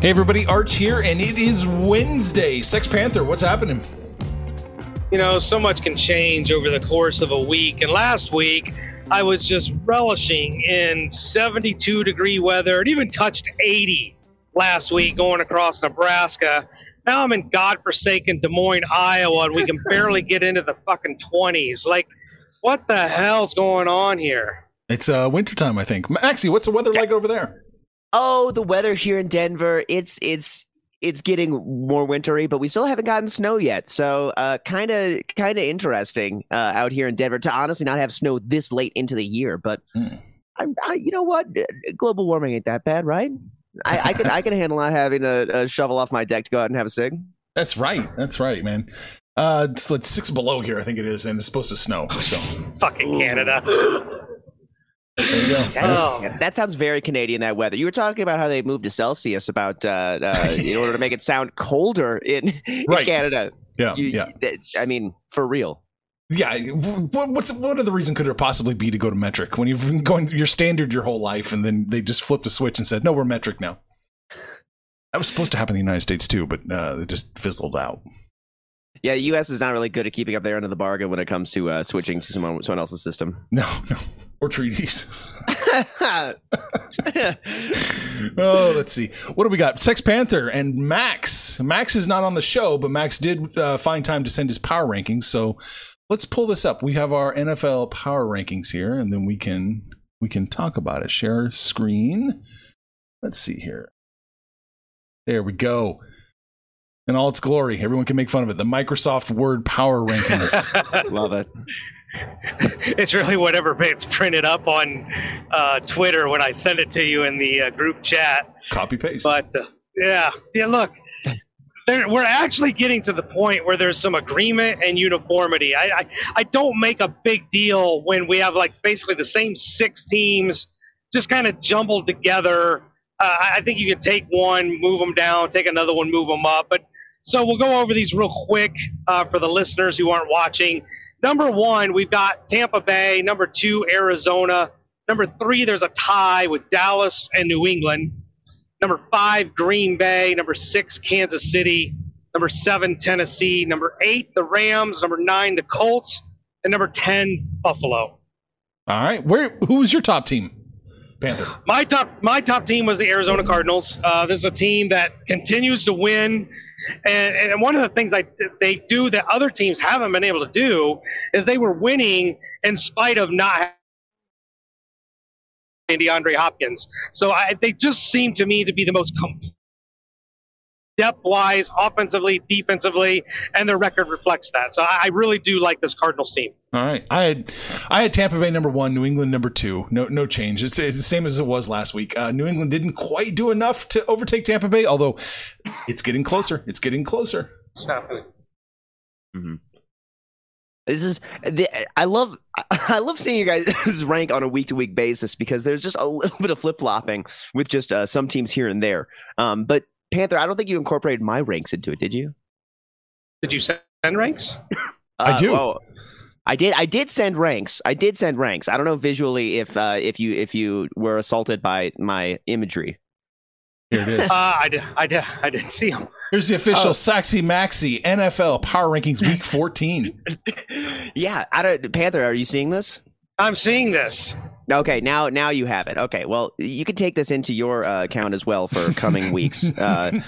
Hey everybody, Arch here, and it is Wednesday. Sex Panther, what's happening? You know, so much can change over the course of a week. And last week, I was just relishing in 72 degree weather. It even touched 80 last week going across Nebraska. Now I'm in godforsaken Des Moines, Iowa, and we can barely get into the fucking 20s. Like, what the hell's going on here? It's uh, wintertime, I think. Maxie, what's the weather like over there? Oh, the weather here in Denver, it's it's it's getting more wintry, but we still haven't gotten snow yet. So, uh kind of kind of interesting uh, out here in Denver to honestly not have snow this late into the year. But Mm. I'm, I, you know what? Global warming ain't that bad, right? I, I can I can handle not having a, a shovel off my deck to go out and have a cig. That's right. That's right, man. Uh, it's like six below here, I think it is, and it's supposed to snow. So Fucking Canada. there you go. That, Oh. that sounds very Canadian. That weather. You were talking about how they moved to Celsius about uh, uh, in order to make it sound colder in, in Right. Canada. Yeah, You- yeah, I mean, for real. yeah. What, what's what other reason could there possibly be to go to metric when you've been going your standard your whole life, and then they just flipped a switch and said, "No, we're metric now." That was supposed to happen in the United States too, but uh, it just fizzled out. Yeah, the U.S. is not really good at keeping up their end of the bargain when it comes to uh, switching to someone, someone else's system. No, no, or treaties. oh, let's see. What do we got? Sex Panther and Max. Max is not on the show, but Max did uh, find time to send his power rankings. So let's pull this up. We have our NFL power rankings here, and then we can we can talk about it. Share screen. Let's see here. There we go. In all its glory, everyone can make fun of it. The Microsoft Word Power Rankings. Love it. it's really whatever it's printed up on uh, Twitter when I send it to you in the uh, group chat. Copy paste. But uh, yeah, yeah. Look, there, we're actually getting to the point where there's some agreement and uniformity. I, I I don't make a big deal when we have like basically the same six teams just kind of jumbled together. Uh, I I think you can take one, move them down, take another one, move them up. But so we'll go over these real quick uh, for the listeners who aren't watching. Number one, we've got Tampa Bay. Number two, Arizona. Number three, there's a tie with Dallas and New England. Number five, Green Bay. Number six, Kansas City. Number seven, Tennessee. Number eight, the Rams. Number nine, the Colts. And number 10, Buffalo. all right. Where? Who was your top team? Panther. My top, my top team was the Arizona Cardinals. Uh, this is a team that continues to win. And, and one of the things I, they do that other teams haven't been able to do is they were winning in spite of not having DeAndre Hopkins. So I, they just seem to me to be the most complete depth wise, offensively, defensively, and their record reflects that. So I, I really do like this Cardinals team. All right. I had I had Tampa Bay number one, New England number two. No no change. It's, it's the same as it was last week. Uh, New England didn't quite do enough to overtake Tampa Bay, although it's getting closer. It's getting closer. It's happening. This is the, I love I love seeing you guys rank on a week to week basis because there's just a little bit of flip flopping with just uh, some teams here and there. Um, but Panther, I don't think you incorporated my ranks into it, did you? Did you send ranks? I Uh, do. well, I did. I did send ranks. I did send ranks. I don't know visually if uh, if you if you were assaulted by my imagery. Here it is. Uh, I, did, I, did, I didn't see him. Here's the official oh. Saxy Maxi NFL Power Rankings Week 14. yeah, I don't. Panther, are you seeing this? I'm seeing this. Okay, now now you have it. Okay, well, you can take this into your uh, account as well for coming weeks, uh,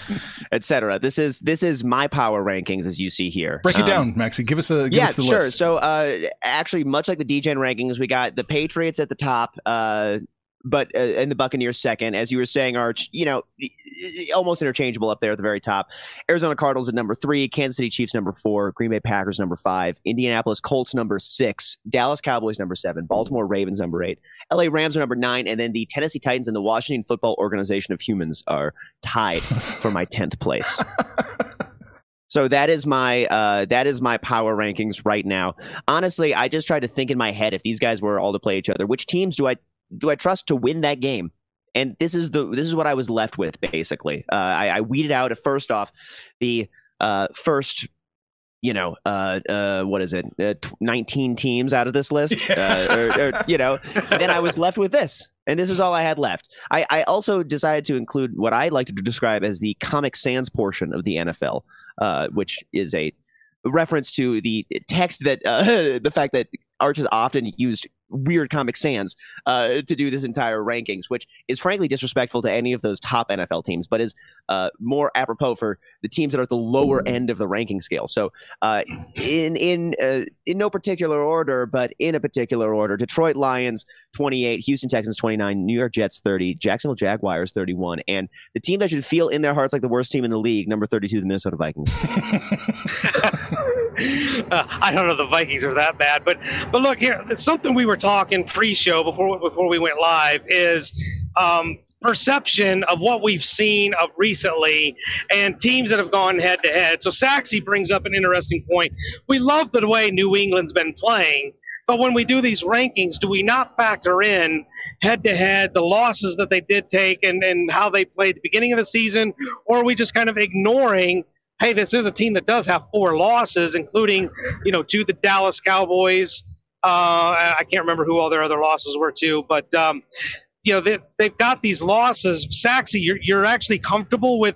etc. This is this is my power rankings as you see here. Break it Um, down, Maxie. Give us a give yeah, us the sure. list. So, uh, actually, much like the DGen rankings, we got the Patriots at the top, uh, but uh, and the Buccaneers second. As you were saying, Arch, you know, almost interchangeable up there at the very top. Arizona Cardinals at number three, Kansas City Chiefs number four, Green Bay Packers number five, Indianapolis Colts number six, Dallas Cowboys number seven, Baltimore Ravens number eight, LA Rams are number nine, and then the Tennessee Titans and the Washington Football Organization of Humans are tied for my tenth place. So that is my uh, that is my power rankings right now. Honestly, I just tried to think in my head if these guys were all to play each other, which teams do I do I trust to win that game? And this is the this is what I was left with basically. Uh, I, I weeded out first off the uh, first you know, uh, uh, what is it, uh, t- 19 teams out of this list, uh, or, or, you know, then I was left with this. And this is all I had left. I, I also decided to include what I like to describe as the Comic Sans portion of the NFL, uh, which is a reference to the text that uh, the fact that Arch has often used weird Comic Sans uh, to do this entire rankings, which is frankly disrespectful to any of those top NFL teams, but is uh, more apropos for the teams that are at the lower end of the ranking scale. So, uh, in in uh, in no particular order, but in a particular order: Detroit Lions 28, Houston Texans 29, New York Jets 30, Jacksonville Jaguars 31, and the team that should feel in their hearts like the worst team in the league, number 32, the Minnesota Vikings. uh, I don't know the Vikings are that bad, but but look here, something we were talking pre-show before before we went live is um, perception of what we've seen of recently and teams that have gone head to head. So Saxy brings up an interesting point. We love the way New England's been playing, but when we do these rankings, do we not factor in head to head the losses that they did take and, and how they played at the beginning of the season, or are we just kind of ignoring? Hey, this is a team that does have four losses, including, you know, to the Dallas Cowboys. Uh, I can't remember who all their other losses were too, but um, you know they, they've got these losses. Saxy, you're you're actually comfortable with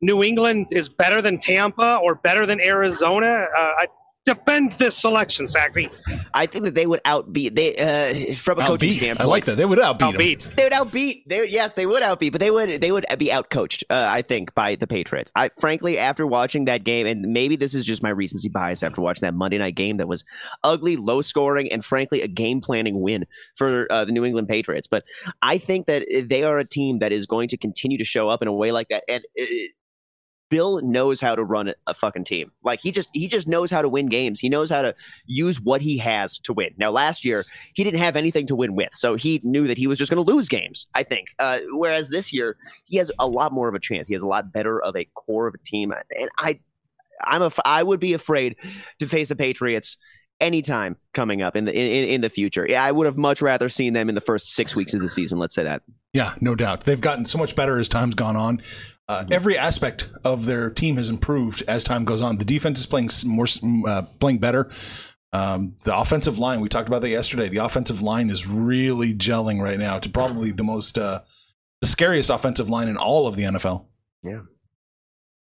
New England is better than Tampa or better than Arizona. Uh, I defend this selection, Saxy. I think that they would outbeat they uh, from a coaching standpoint. I like that. They would outbeat them. Outbeat. They would outbeat. They yes, they would outbeat, but they would they would be outcoached. Uh, I think by the Patriots. I frankly, after watching that game, and maybe this is just my recency bias after watching that Monday night game that was ugly, low scoring, and frankly a game planning win for uh, the New England Patriots. But I think that they are a team that is going to continue to show up in a way like that, and. Bill knows how to run a fucking team. Like he just he just knows how to win games. He knows how to use what he has to win. Now last year he didn't have anything to win with, so he knew that he was just going to lose games. I think. Uh, whereas this year he has a lot more of a chance. He has a lot better of a core of a team, and I I'm a I would be afraid to face the Patriots anytime coming up in the in, in the future. Yeah, I would have much rather seen them in the first six weeks of the season. Let's say that. Yeah, no doubt. They've gotten so much better as time's gone on. Uh, every aspect of their team has improved as time goes on. The defense is playing more, uh, playing better. Um, the offensive line, we talked about that yesterday. The offensive line is really gelling right now to probably the most, uh, the scariest offensive line in all of the NFL.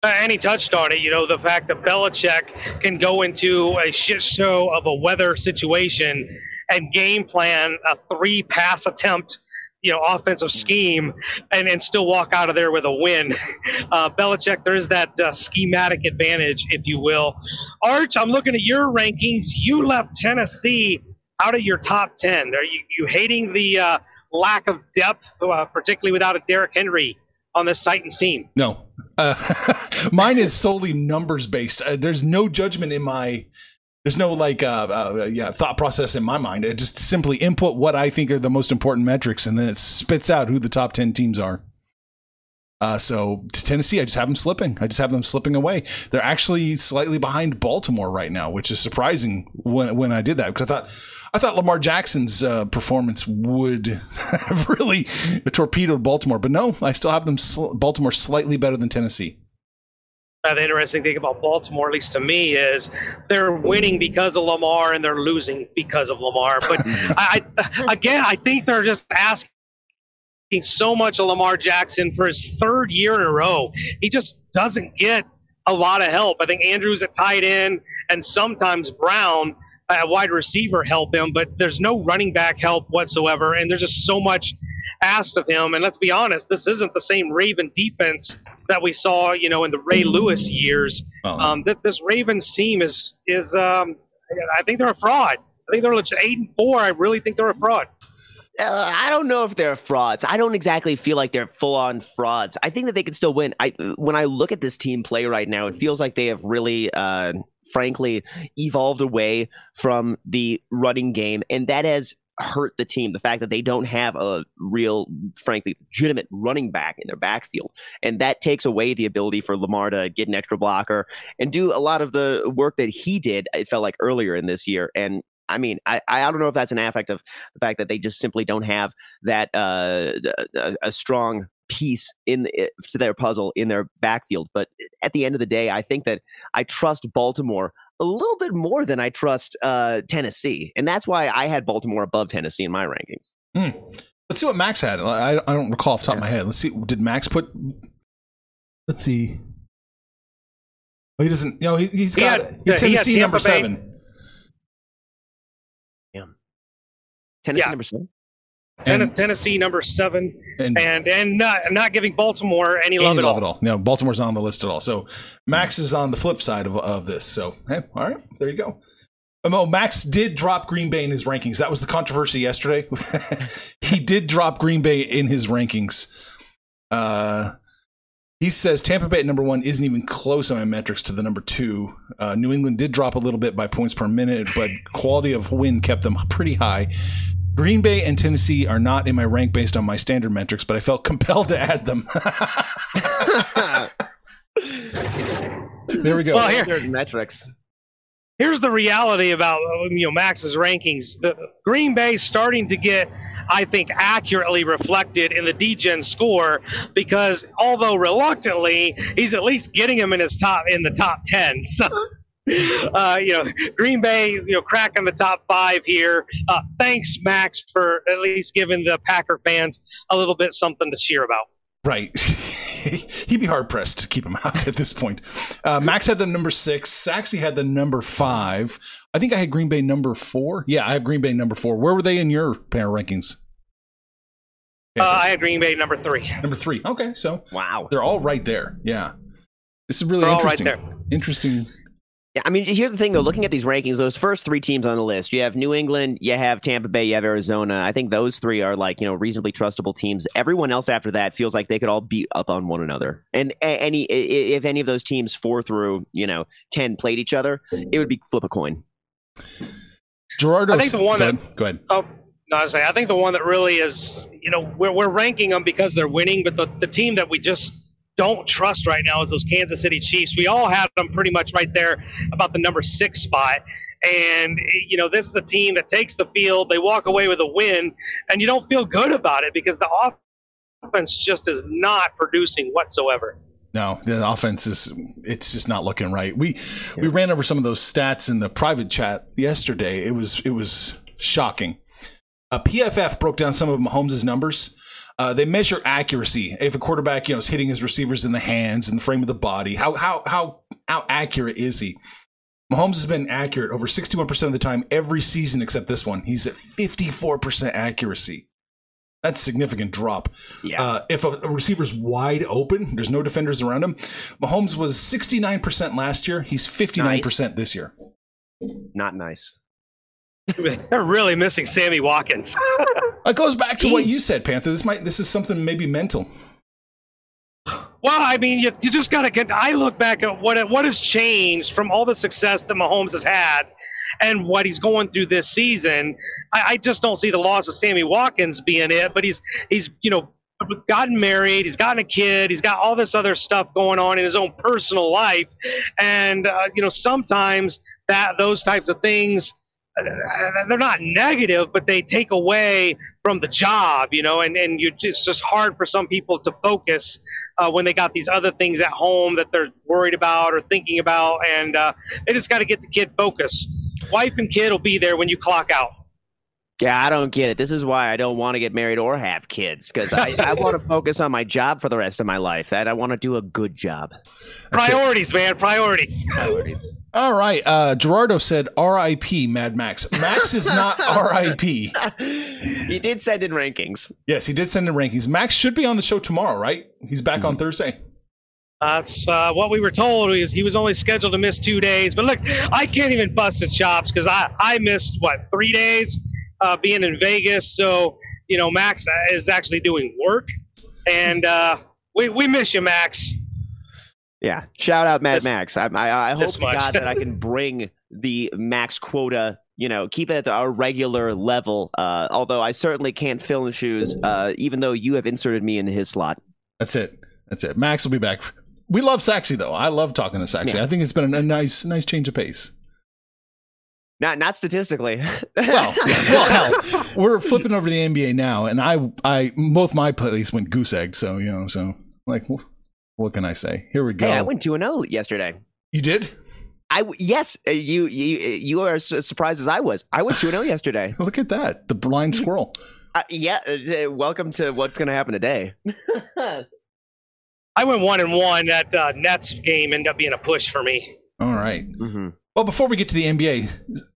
Uh, and he touched on it, you know, the fact that Belichick can go into a shit show of a weather situation and game plan a three pass attempt, you know, offensive scheme and, and still walk out of there with a win. Uh, Belichick, there is that uh, schematic advantage, if you will. Arch, I'm looking at your rankings. You left Tennessee out of your top 10. Are you, you hating the uh, lack of depth, uh, particularly without a Derrick Henry on this Titans team? No, uh, mine is solely numbers based. Uh, there's no judgment in my. There's no like uh, uh, yeah thought process in my mind. It just simply input what I think are the most important metrics, and then it spits out who the top ten teams are. Uh, so to Tennessee, I just have them slipping. I just have them slipping away. They're actually slightly behind Baltimore right now, which is surprising when when I did that because I thought I thought Lamar Jackson's uh, performance would have really torpedoed Baltimore, but no, I still have them sl- Baltimore slightly better than Tennessee. Uh, the interesting thing about Baltimore, at least to me, is they're winning because of Lamar and they're losing because of Lamar. But I, I, again, I think they're just asking so much of Lamar Jackson for his third year in a row. He just doesn't get a lot of help. I think Andrews at tight end and sometimes Brown a wide receiver help him, but there's no running back help whatsoever, and there's just so much asked of him. And let's be honest, this isn't the same Raven defense that we saw, you know, in the Ray Lewis years. Oh. Um, that this Ravens team is is um, I think they're a fraud. I think they're legit eight and four. I really think they're a fraud. Uh, I don't know if they're frauds. I don't exactly feel like they're full on frauds. I think that they could still win. I when I look at this team play right now, it feels like they have really, uh, frankly, evolved away from the running game, and that has hurt the team. The fact that they don't have a real, frankly, legitimate running back in their backfield, and that takes away the ability for Lamar to get an extra blocker and do a lot of the work that he did. It felt like earlier in this year, and I mean, I, I don't know if that's an affect of the fact that they just simply don't have that uh, a, a strong piece in the, to their puzzle in their backfield. But at the end of the day, I think that I trust Baltimore a little bit more than I trust uh, Tennessee, and that's why I had Baltimore above Tennessee in my rankings. Hmm. Let's see what Max had. I, I don't recall off the top of my head. Let's see. Did Max put? Let's see. Oh, he doesn't. You know, he, he's He got had- he had he had Tennessee number Tampa Bay. seven. Tennessee Yeah. number seven. And- Tennessee number seven, And, and and not not giving Baltimore any any love at love all. at all. No, Baltimore's not on the list at all. So Max is on the flip side of, of this. So hey, all right, there you go. Oh, Max did drop Green Bay in his rankings. That was the controversy yesterday. he did drop Green Bay in his rankings. Uh, he says Tampa Bay at number one isn't even close on my metrics to the number two. Uh, New England did drop a little bit by points per minute, but quality of win kept them pretty high. Green Bay and Tennessee are not in my rank based on my standard metrics, but I felt compelled to add them. there we go. Well, here- Standard metrics. here's the reality about uh, you know Max's rankings. The Green Bay starting to get, I think, accurately reflected in the DGen score because although reluctantly, he's at least getting him in his top in the top ten. So. Uh, you know, Green Bay, you know, cracking the top five here. Uh, thanks, Max, for at least giving the Packer fans a little bit something to cheer about. Right. He'd be hard pressed to keep him out at this point. Uh, Max had the number six. Saxy had the number five. I think I had Green Bay number four. Yeah, I have Green Bay number four. Where were they in your pair rankings? Uh, I had Green Bay number three. number three. Okay, so Wow. they're all right there. Yeah. This is really They're all right interesting. There. Interesting. Yeah, I mean, here's the thing though. Looking at these rankings, those first three teams on the list, you have New England, you have Tampa Bay, you have Arizona. I think those three are like you know reasonably trustable teams. Everyone else after that feels like they could all beat up on one another. And any i- i- if any of those teams four through you know ten played each other, it would be flip a coin. Gerardo. I think the one go that- ahead. Go ahead. Oh, no, I was saying, I think the one that really is, you know, we're, we're ranking them because they're winning, but the, the team that we just don't trust right now is those Kansas City Chiefs. We all have them pretty much right there about the number six spot. And, you know, this is a team that takes the field, they walk away with a win, and you don't feel good about it because the offense just is not producing whatsoever. No, the offense is it's just not looking right. We we ran over some of those stats in the private chat yesterday. It was it was shocking. Uh, PFF broke down some of Mahomes' numbers. Uh, they measure accuracy. If a quarterback, you know, is hitting his receivers in the hands and the frame of the body, how how how how accurate is he? Mahomes has been accurate over 61% of the time every season except this one. He's at 54% accuracy. That's a significant drop. Yeah. Uh, if a, a receiver's wide open, there's no defenders around him. Mahomes was 69% last year. He's 59% this year. Not nice. They're really missing Sammy Watkins. It goes back to what you said, Panther. This might this is something maybe mental. Well, I mean, you, you just got to get. I look back at what what has changed from all the success that Mahomes has had, and what he's going through this season. I, I just don't see the loss of Sammy Watkins being it. But he's he's you know gotten married, he's gotten a kid, he's got all this other stuff going on in his own personal life, and uh, you know sometimes that those types of things uh, they're not negative, but they take away from the job, you know, and, and you, it's just hard for some people to focus uh, when they got these other things at home that they're worried about or thinking about, and uh, they just got to get the kid focused. Wife and kid will be there when you clock out. Yeah, I don't get it. This is why I don't want to get married or have kids because I, I want to focus on my job for the rest of my life. That I want to do a good job. That's it. Priorities, man. Priorities. Priorities. All right. Uh, Gerardo said R.I.P. Mad Max. Max is not R.I.P. he did send in rankings. Yes, he did send in rankings. Max should be on the show tomorrow, right? He's back on Thursday. That's uh, what we were told. He was, he was only scheduled to miss two days. But look, I can't even bust his chops because I, I missed, what, three days uh, being in Vegas. So, you know, Max is actually doing work. And uh, we, we miss you, Max. Yeah. Shout out Mad This- Max. I, I, I hope to. God that I can bring the max quota. You know, keep it at the, our regular level. Uh, although I certainly can't fill in shoes, uh, even though you have inserted me in his slot. That's it. That's it. Max will be back. We love Saxy though. I love talking to Saxy. Yeah. I think it's been a, a nice, nice change of pace. Not not statistically. Well, well, hell, we're flipping over the NBA now, and I, I, both my plays went goose egg. So you know, so like, wh- what can I say? Here we go. Hey, I went two and zero yesterday. you did? I yes, uh, you you you are as surprised as I was. I went two and zero yesterday. Look at that, the blind squirrel. Uh, yeah, uh, uh, welcome to what's going to happen today. I went one and one. That uh, Nets game ended up being a push for me. All right. hmm Well, before we get to the NBA,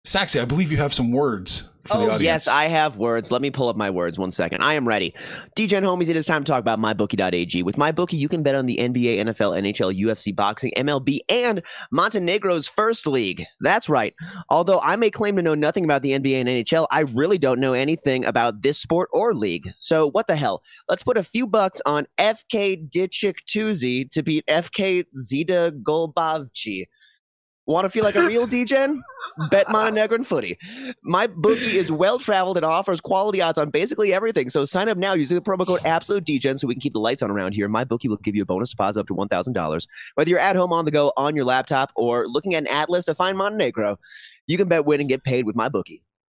Saxy, I believe you have some words for the Oh audience. yes, I have words. Let me pull up my words. One second. I am ready. DGen homies, it is time to talk about mybookie.ag. With mybookie, you can bet on the NBA, NFL, NHL, UFC, boxing, MLB, and Montenegro's first league. That's right. Although I may claim to know nothing about the NBA and NHL, I really don't know anything about this sport or league. So what the hell? Let's put a few bucks on FK Dečić Tuzi to beat FK Zeta Golubovci. Want to feel like a real DGen? Bet Montenegrin footy. My bookie is well traveled and offers quality odds on basically everything. So sign up now using the promo code Absolute DGen so we can keep the lights on around here. My bookie will give you a bonus deposit up to one thousand dollars. Whether you're at home on the go on your laptop or looking at an atlas to find Montenegro, you can bet win and get paid with my bookie.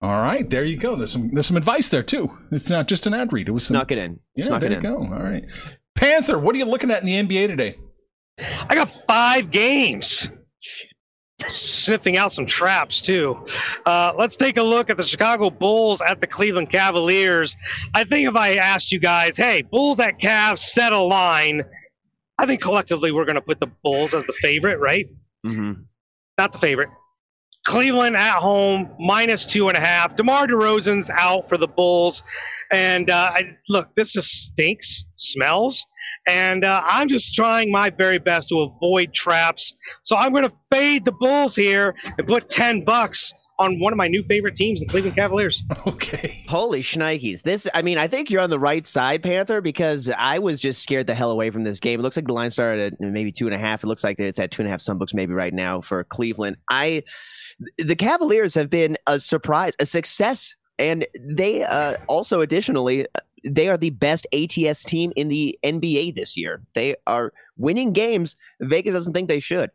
All right, there you go. There's some there's some advice there too. It's not just an ad read. It was some, Snuck it in. Yeah, Snuck there it you in. go. All right, Panther. What are you looking at in the NBA today? I got five games. Sniffing out some traps too. Uh, let's take a look at the Chicago Bulls at the Cleveland Cavaliers. I think if I asked you guys, hey, Bulls at Cavs, set a line. I think collectively we're going to put the Bulls as the favorite, right? Mm-hmm. Not the favorite. Cleveland at home, minus two and a half. DeMar DeRozan's out for the Bulls. And uh, I, look, this just stinks, smells. And uh, I'm just trying my very best to avoid traps. So I'm going to fade the Bulls here and put 10 bucks on one of my new favorite teams, the Cleveland Cavaliers. Okay. Holy shnikes. This, I mean, I think you're on the right side, Panther, because I was just scared the hell away from this game. It looks like the line started at maybe two and a half. It looks like it's at two and a half, some books maybe right now for Cleveland. I, the Cavaliers have been a surprise, a success. And they uh, also, additionally, they are the best ATS team in the NBA this year. They are winning games. Vegas doesn't think they should.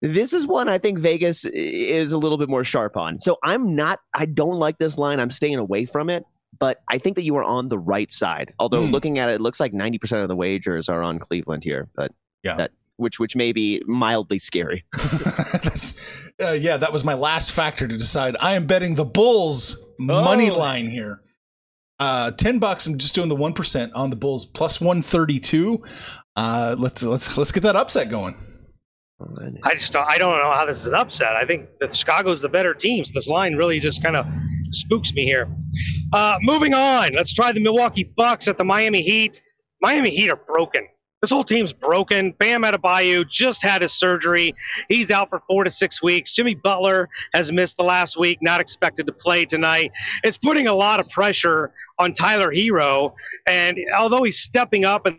This is one I think Vegas is a little bit more sharp on. So I'm not, I don't like this line. I'm staying away from it, but I think that you are on the right side. Although Hmm. looking at it, it looks like 90% of the wagers are on Cleveland here, but Yeah. that, which, which may be mildly scary. That's, uh, yeah, that was my last factor to decide. I am betting the Bulls money Oh. line here. Uh, ten bucks. I'm just doing the one percent on the Bulls plus one thirty two. Uh, let's let's let's get that upset going. I just don't, I don't know how this is an upset. I think that Chicago's the better team. So this line really just kind of spooks me here. Uh, moving on, let's try the Milwaukee Bucks at the Miami Heat. Miami Heat are broken. This whole team's broken. Bam Adebayo just had his surgery. He's out for four to six weeks. Jimmy Butler has missed the last week, not expected to play tonight. It's putting a lot of pressure on Tyler Herro. And although he's stepping up and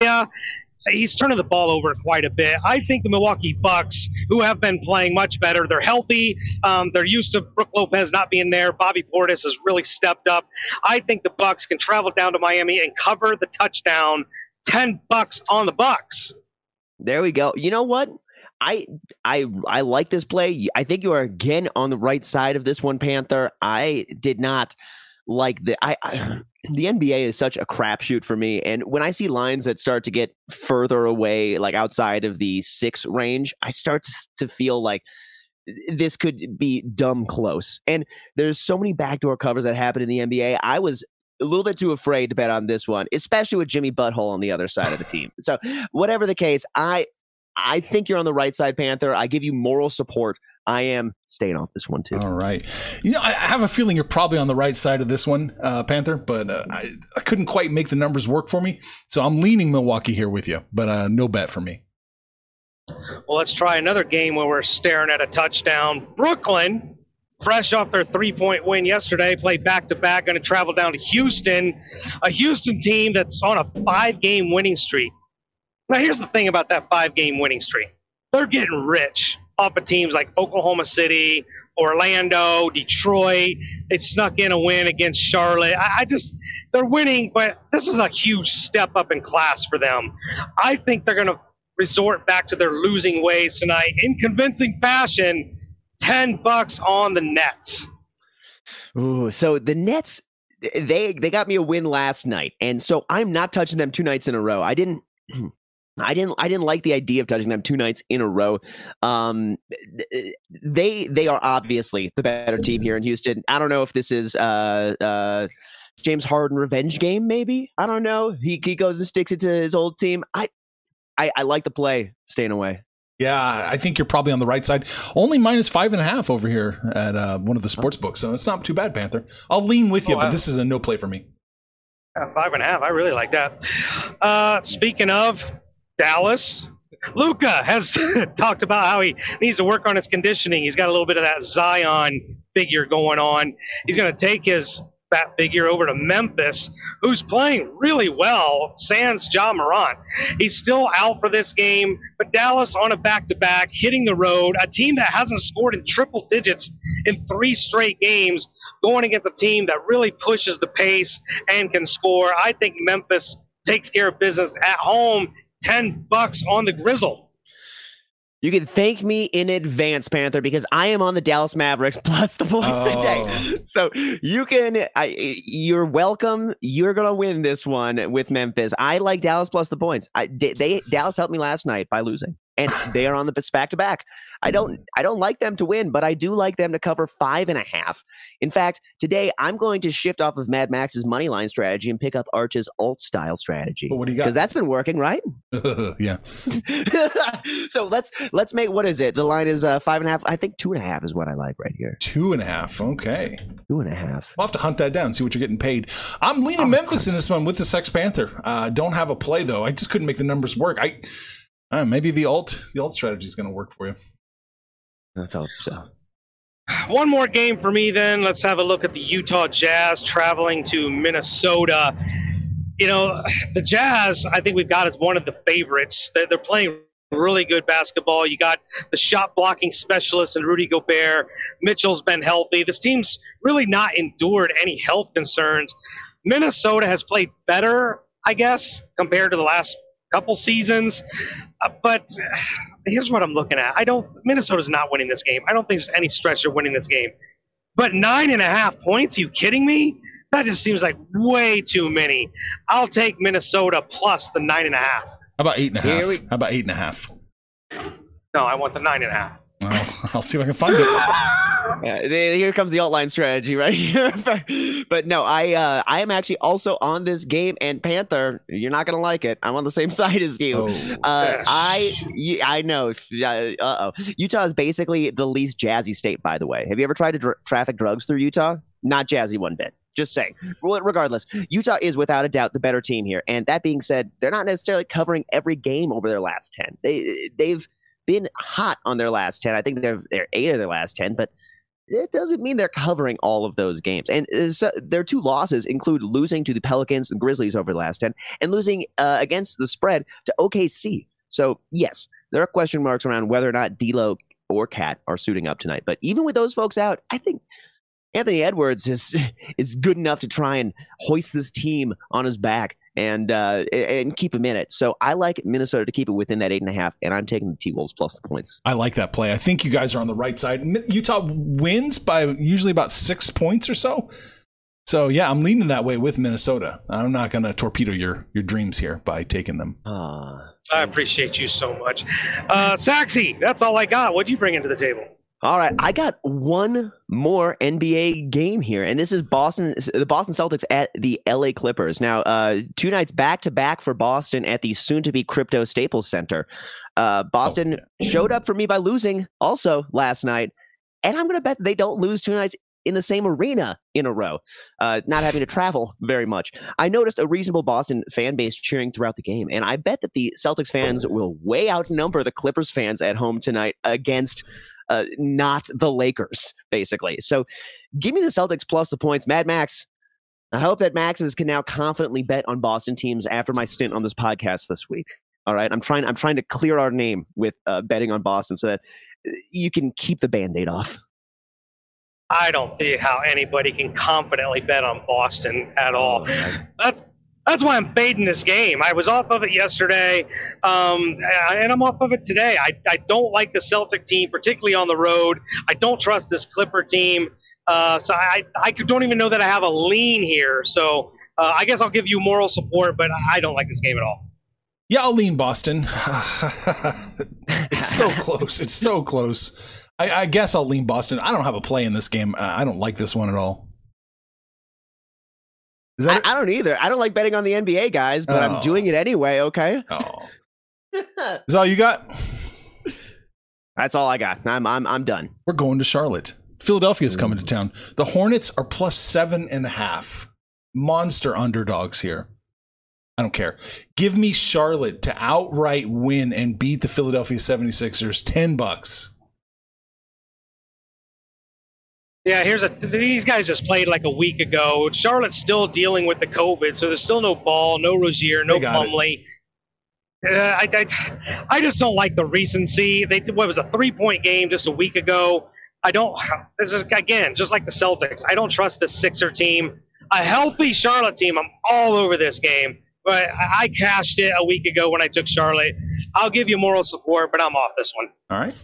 yeah, he's turning the ball over quite a bit. I think the Milwaukee Bucks, who have been playing much better, they're healthy. Um, they're used to Brook Lopez not being there. Bobby Portis has really stepped up. I think the Bucks can travel down to Miami and cover the touchdown. Ten bucks on the Bucks. There we go. You know what? I I I like this play. I think you are again on the right side of this one, Panther. I did not like the I, I the NBA is such a crapshoot for me, and when I see lines that start to get further away, like outside of the six range, I start to, feel like this could be dumb close. And there's so many backdoor covers that happen in the NBA. I was a little bit too afraid to bet on this one, especially with Jimmy Butthole on the other side of the team. So, whatever the case, I I think you're on the right side, Panther. I give you moral support. I am staying off this one too. All right. You know, I, I have a feeling you're probably on the right side of this one, uh, Panther, but uh, I, I couldn't quite make the numbers work for me. So I'm leaning Milwaukee here with you, but uh, no bet for me. Well, let's try another game where we're staring at a touchdown. Brooklyn, fresh off their three point win yesterday, played back to back, going to travel down to Houston, a Houston team that's on a five game winning streak. Now, here's the thing about that five game winning streak they're getting rich off of teams like Oklahoma City, Orlando, Detroit. They snuck in a win against Charlotte. I, I just, they're winning, but this is a huge step up in class for them. I think they're going to resort back to their losing ways tonight in convincing fashion. 10 bucks on the Nets. Ooh, so the Nets, they they got me a win last night, and so I'm not touching them two nights in a row. I didn't. I didn't. I didn't like the idea of touching them two nights in a row. Um, they they are obviously the better team here in Houston. I don't know if this is uh uh James Harden revenge game. Maybe I don't know. He he goes and sticks it to his old team. I I, I like the play. Staying away. Yeah, I think you're probably on the right side. Only minus five and a half over here at uh, one of the sports books, so it's not too bad, Panther. I'll lean with you, Oh, but this is a no play for me. Yeah, five and a half. I really like that. Uh, speaking of Dallas, Luka has talked about how he needs to work on his conditioning. He's got a little bit of that Zion figure going on. He's going to take his fat figure over to Memphis, who's playing really well. Sans Ja Morant. He's still out for this game, but Dallas on a back-to-back, hitting the road. A team that hasn't scored in triple digits in three straight games, going against a team that really pushes the pace and can score. I think Memphis takes care of business at home. Ten bucks on the Grizzle. You can thank me in advance, Panther, because I am on the Dallas Mavericks plus the points Oh. today. So you can, I, you're welcome. You're gonna win this one with Memphis. I like Dallas plus the points. I, they Dallas helped me last night by losing, and they are on the back to back. I don't, I don't like them to win, but I do like them to cover five and a half. In fact, today I'm going to shift off of Mad Max's money line strategy and pick up Arch's alt style strategy But what do you got? because that's been working, right? yeah. so let's let's make what is it? The line is uh, five and a half. I think two and a half is what I like right here. Two and a half. Okay. Two and a half. We'll have to hunt that down, see what you're getting paid. I'm leaning Memphis in this one with the Sex Panther. Uh, don't have a play though. I just couldn't make the numbers work. I uh, maybe the alt the alt strategy is going to work for you. Let's hope so. One more game for me, then. Let's have a look at the Utah Jazz traveling to Minnesota. You know, the Jazz, I think we've got as one of the favorites. They're, they're playing really good basketball. You got the shot blocking specialist and Rudy Gobert. Mitchell's been healthy. This team's really not endured any health concerns. Minnesota has played better, I guess, compared to the last couple seasons. Uh, but uh, here's what I'm looking at. I don't. Minnesota's not winning this game. I don't think there's any stretch of winning this game. But nine and a half points? you kidding me? That just seems like way too many. I'll take Minnesota plus the nine and a half. How about eight and a half? We... How about eight and a half? No, I want the nine and a half. Well, I'll see if I can find it. Yeah, here comes the alt-line strategy right here. but no, I uh, I am actually also on this game, and Panther, you're not gonna like it. I'm on the same side as you. Oh. Uh, I I know. Uh oh, Utah is basically the least jazzy state. By the way, have you ever tried to dr- traffic drugs through Utah? Not jazzy one bit. Just saying. Regardless, Utah is without a doubt the better team here. And that being said, they're not necessarily covering every game over their last ten. They they've been hot on their last 10. I think they're, they're eight of their last 10, but it doesn't mean they're covering all of those games. And uh, their two losses include losing to the Pelicans and Grizzlies over the last 10 and losing uh, against the spread to OKC. So, yes, there are question marks around whether or not D'Lo or Cat are suiting up tonight. But even with those folks out, I think Anthony Edwards is is good enough to try and hoist this team on his back and uh, and keep him in it. So I like Minnesota to keep it within that eight and a half, and I'm taking the T Wolves plus the points. I like that play. I think you guys are on the right side. Utah wins by usually about six points or so. So yeah, I'm leaning that way with Minnesota. I'm not going to torpedo your your dreams here by taking them. Uh, I appreciate you so much, uh, Saxy. That's all I got. What'd you bring into the table? All right, I got one more NBA game here, and this is Boston, the Boston Celtics at the LA Clippers. Now, uh, two nights back to back for Boston at the soon-to-be Crypto Staples Center. Uh, Boston oh. showed up for me by losing also last night, and I'm going to bet they don't lose two nights in the same arena in a row, uh, not having to travel very much. I noticed a reasonable Boston fan base cheering throughout the game, and I bet that the Celtics fans will way outnumber the Clippers fans at home tonight against uh, not the Lakers, basically. So give me the Celtics plus the points. Mad Max, I hope that Maxes can now confidently bet on Boston teams after my stint on this podcast this week. All right, I'm trying. I'm trying to clear our name with uh, betting on Boston so that uh, you can keep the band-aid off. I don't see how anybody can confidently bet on Boston at all. That's that's why I'm fading this game. I was off of it yesterday, um, and I'm off of it today. I, I don't like the Celtic team, particularly on the road. I don't trust this Clipper team. Uh, so I, I don't even know that I have a lean here. So uh, I guess I'll give you moral support, but I don't like this game at all. Yeah, I'll lean Boston. it's so close. It's so close. I, I, guess I'll lean Boston. I don't have a play in this game. I don't like this one at all. I, I, don't either. I don't like betting on the NBA guys, but oh. I'm doing oh. it anyway. Okay. Oh. Is all you got? That's all I got. I'm I'm I'm done. We're going to Charlotte. Philadelphia's coming to town. The Hornets are plus seven and a half. Monster underdogs here. I don't care. Give me Charlotte to outright win and beat the Philadelphia 76ers 10 bucks. Yeah, here's a. These guys just played like a week ago. Charlotte's still dealing with the COVID, so there's still no Ball, no Rozier, no Plumlee. Uh, I, I, I just don't like the recency. They what was a three point game just a week ago. I don't. This is again just like the Celtics. I don't trust the Sixer team. A healthy Charlotte team. I'm all over this game, but I cashed it a week ago when I took Charlotte. I'll give you moral support, but I'm off this one. All right.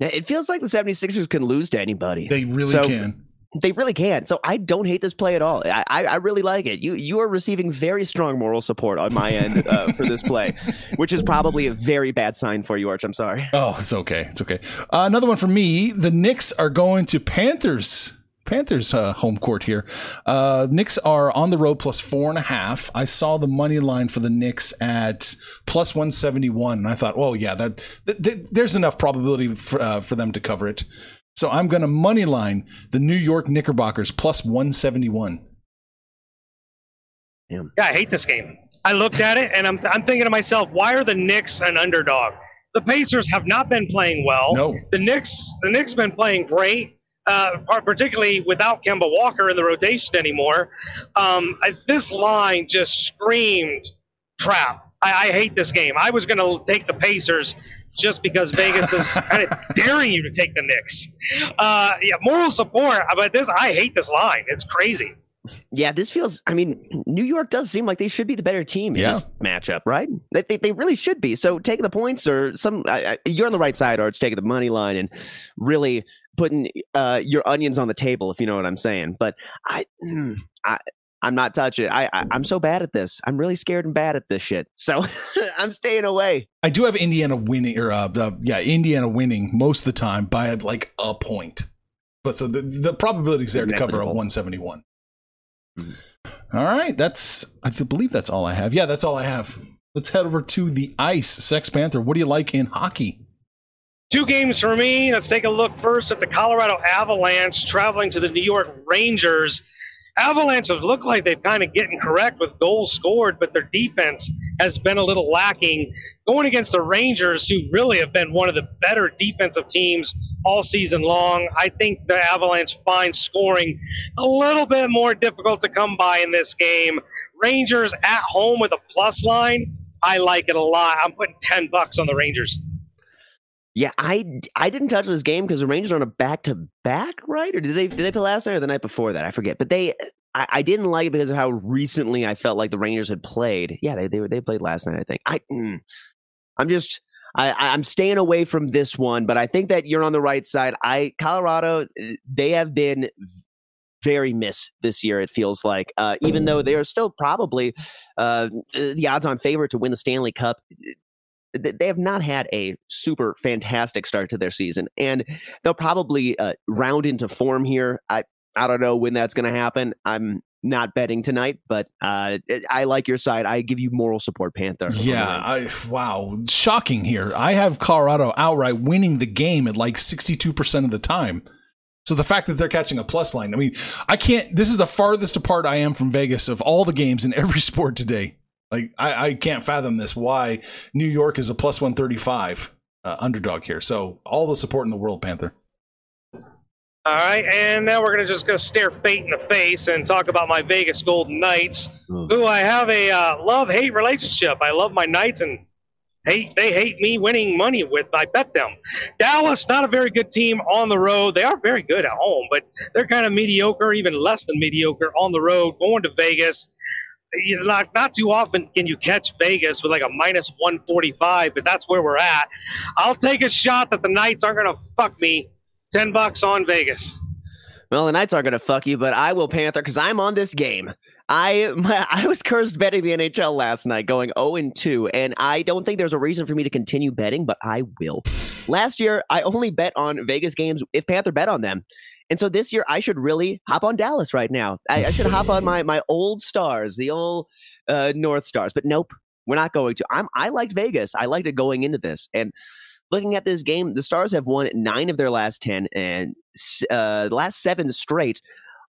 It feels like the 76ers can lose to anybody. They really so, can. They really can. So I don't hate this play at all. I, I, I, really like it. You you are receiving very strong moral support on my end uh, for this play, which is probably a very bad sign for you, Arch. I'm sorry. Oh, it's okay. It's okay. Uh, another one for me. The Knicks are going to Panthers Panthers uh, home court here. Uh, Knicks are on the road plus four and a half. I saw the money line for the Knicks at plus one seventy one, and I thought, well, yeah, that, that there's enough probability for, uh, for them to cover it. So I'm going to money line the New York Knickerbockers plus one seventy one. Yeah, I hate this game. I looked at it and I'm I'm thinking to myself, why are the Knicks an underdog? The Pacers have not been playing well. No. The Knicks the Knicks been playing great uh, particularly without Kemba Walker in the rotation anymore. Um, I, this line just screamed trap. I, I hate this game. I was going to take the Pacers just because Vegas is kind of daring you to take the Knicks. Uh, yeah, moral support, but this I hate this line. It's crazy. Yeah, this feels. I mean, New York does seem like they should be the better team in Yeah. this matchup, right? They, they, they really should be. So taking the points or some, I, I, you're on the right side, or it's taking the money line and really putting uh, your onions on the table, if you know what I'm saying. But I, mm, I, I'm not touching it. I, I, I'm so bad at this. I'm really scared and bad at this shit. So I'm staying away. I do have Indiana winning, or uh, uh, yeah, Indiana winning most of the time by like a point. But so the, the probability is there to cover a Negligible. 171. Mhm. All right, that's I believe that's all I have. Yeah, that's all I have. Let's head over to the ice. Sex Panther, what do you like in hockey? Two games for me. Let's take a look first at the Colorado Avalanche traveling to the New York Rangers. Avalanche have looked like they've kind of getting correct with goals scored, but their defense has been a little lacking. Going against the Rangers, who really have been one of the better defensive teams all season long, I think the Avalanche find scoring a little bit more difficult to come by in this game. Rangers at home with a plus line, I like it a lot. I'm putting 10 bucks on the Rangers. Yeah, I, I didn't touch this game because the Rangers are on a back to back, right? Or did they did they play last night or the night before that? I forget. But they, I, I didn't like it because of how recently I felt like the Rangers had played. Yeah, they they were- they played last night. I think. I, mm, I'm just. I, I'm staying away from this one, but I think that you're on the right side. I Colorado, eh, they have been very miss this year. It feels like, uh, even though they are still probably uh, the odds-on favorite to win the Stanley Cup, th- they have not had a super fantastic start to their season, and they'll probably uh, round into form here. I I don't know when that's going to happen. I'm not betting tonight, but uh, I like your side. I give you moral support, Panther. Yeah, I wow, shocking here. I have Colorado outright winning the game at like 62% of the time. So the fact that they're catching a plus line, I mean, I can't this is the farthest apart I am from Vegas of all the games in every sport today. Like I, I can't fathom this why New York is a plus 135 uh, underdog here. So all the support in the world, Panther. All right, and now we're gonna just go stare fate in the face and talk about my Vegas Golden Knights, Hmm. who I have a uh, love-hate relationship. I love my Knights, and hate they hate me winning money with. I bet them. Dallas, not a very good team on the road. They are very good at home, but they're kind of mediocre, even less than mediocre on the road. Going to Vegas. You know, not, not too often can you catch Vegas with like a minus 145, but that's where we're at. I'll take a shot that the Knights aren't going to fuck me. 10 bucks on Vegas. Well, the Knights aren't going to fuck you, but I will Panther because I'm on this game. I my, I was cursed betting the NHL last night, going 0 and 2, and I don't think there's a reason for me to continue betting, but I will. Last year, I only bet on Vegas games if Panther bet on them. And so this year, I should really hop on Dallas right now. I, I should hop on my my old stars, the old uh, North Stars. But nope, we're not going to. I'm I liked Vegas. I liked it going into this, and looking at this game, the Stars have won nine of their last ten, and uh, last seven straight.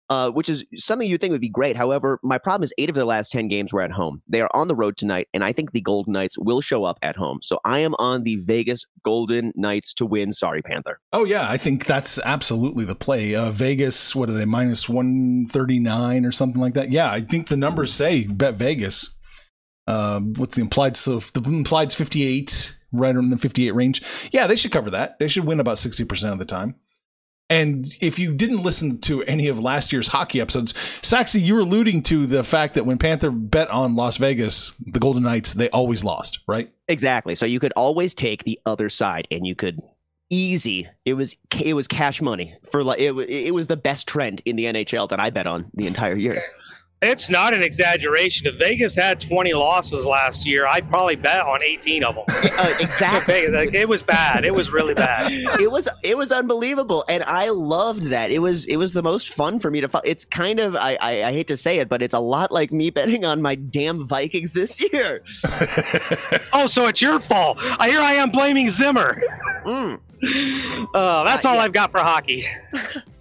Uh, which is something you think would be great. However, my problem is eight of their last 10 games were at home. They are on the road tonight, and I think the Golden Knights will show up at home. So I am on the Vegas Golden Knights to win. Sorry, Panther. Oh yeah, I think that's absolutely the play. Uh, Vegas, what are they minus one thirty nine or something like that? Yeah, I think the numbers say bet Vegas. Um, what's the implied? So the implied fifty eight, right in the fifty eight range. Yeah, they should cover that. They should win about sixty percent of the time. And if you didn't listen to any of last year's hockey episodes, Saxy, you were alluding to the fact that when Panther bet on Las Vegas, the Golden Knights, they always lost, right? Exactly. So you could always take the other side, and you could easy. It was it was cash money for like it. It was the best trend in the NHL that I bet on the entire year. It's not an exaggeration. If Vegas had 20 losses last year, I'd probably bet on 18 of them. Uh, exactly. Like, it was bad. It was really bad. it was it was unbelievable and i loved that it was it was the most fun for me to fo- it's kind of I, I i hate to say it but it's a lot like me betting on my damn vikings this year Oh, so it's your fault. I hear I am blaming Zimmer. Mm. Uh, that's Uh, all yeah. I've got for hockey.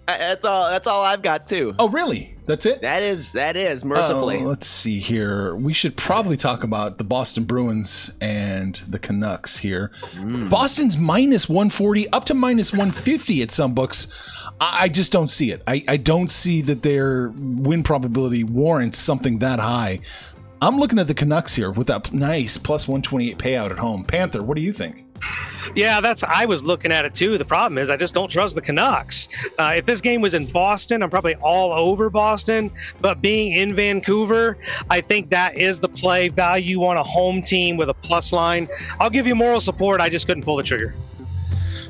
Uh, that's all that's all i've got too oh, really? That's it? that is that is mercifully Oh, let's see here. We should probably talk about the Boston Bruins and the Canucks here. Mm. Boston's minus 140 up to minus 150 at some books. I, I just don't see it. I, I don't see that their win probability warrants something that high. I'm looking at the Canucks here with that nice plus 128 payout at home. Panther, what do you think? Yeah, that's. I was looking at it too. The problem is, I just don't trust the Canucks. Uh, if this game was in Boston, I'm probably all over Boston. But being in Vancouver, I think that is the play value on a home team with a plus line. I'll give you moral support. I just couldn't pull the trigger.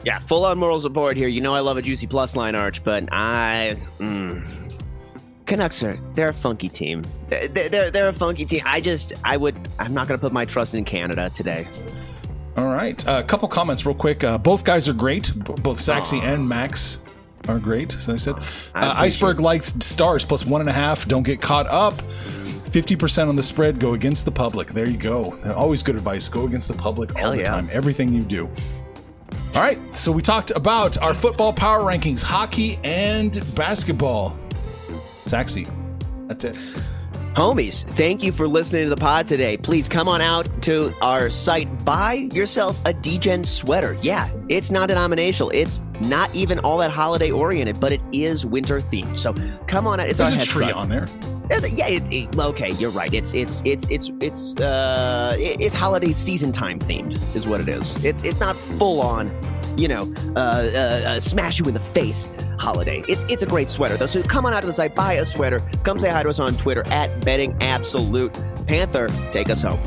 Yeah, full on moral support here. You know I love a juicy plus line arch, but I. Mm, Canucks are they're a funky team. They're, they're they're a funky team. I just I would I'm not gonna put my trust in Canada today. All right, a uh, couple comments real quick. Uh, both guys are great. B- both Saxy and Max are great. As I said, uh, Iceberg likes stars plus one and a half. Don't get caught up. 50% on the spread. Go against the public. There you go. Always good advice. Go against the public all Hell the yeah. time. Everything you do. All right, so we talked about our football power rankings, hockey and basketball. Saxy, that's it. Homies, thank you for listening to the pod today. Please come on out to our site. Buy yourself a DGen sweater. Yeah, it's non denominational. It's not even all that holiday oriented, but it is winter themed. So come on out. It's There's our a tree front. on there. There's a- yeah, it's it, okay. You're right. It's it's it's it's it's uh it- it's holiday season time themed is what it is. It's it's not full on, you know, uh, uh, uh smash you in the face holiday. It's it's a great sweater though. So come on out to the site, buy a sweater. Come say hi to us on Twitter at betting absolute. Panther, take us home.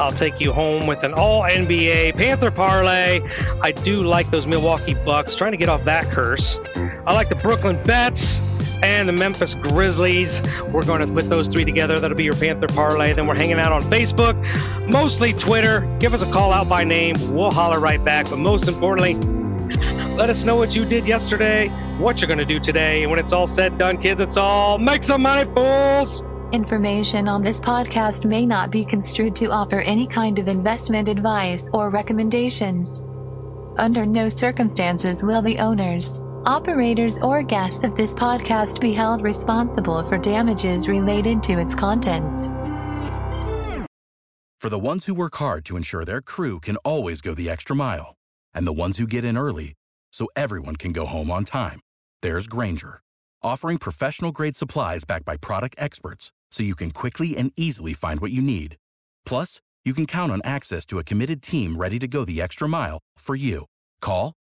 I'll take you home with an all NBA Panther parlay. I do like those Milwaukee Bucks, trying to get off that curse. I like the Brooklyn Nets and the Memphis Grizzlies. We're going to put those three together. That'll be your Panther parlay. Then we're hanging out on Facebook, mostly Twitter. Give us a call out by name. We'll holler right back. But most importantly, let us know what you did yesterday, what you're going to do today. And when it's all said and done, kids, it's all make some money, fools. Information on this podcast may not be construed to offer any kind of investment advice or recommendations. Under no circumstances will the owners, operators, or guests of this podcast be held responsible for damages related to its contents. For the ones who work hard to ensure their crew can always go the extra mile, and the ones who get in early so everyone can go home on time, there's Grainger, offering professional grade supplies backed by product experts so you can quickly and easily find what you need. Plus, you can count on access to a committed team ready to go the extra mile for you. Call,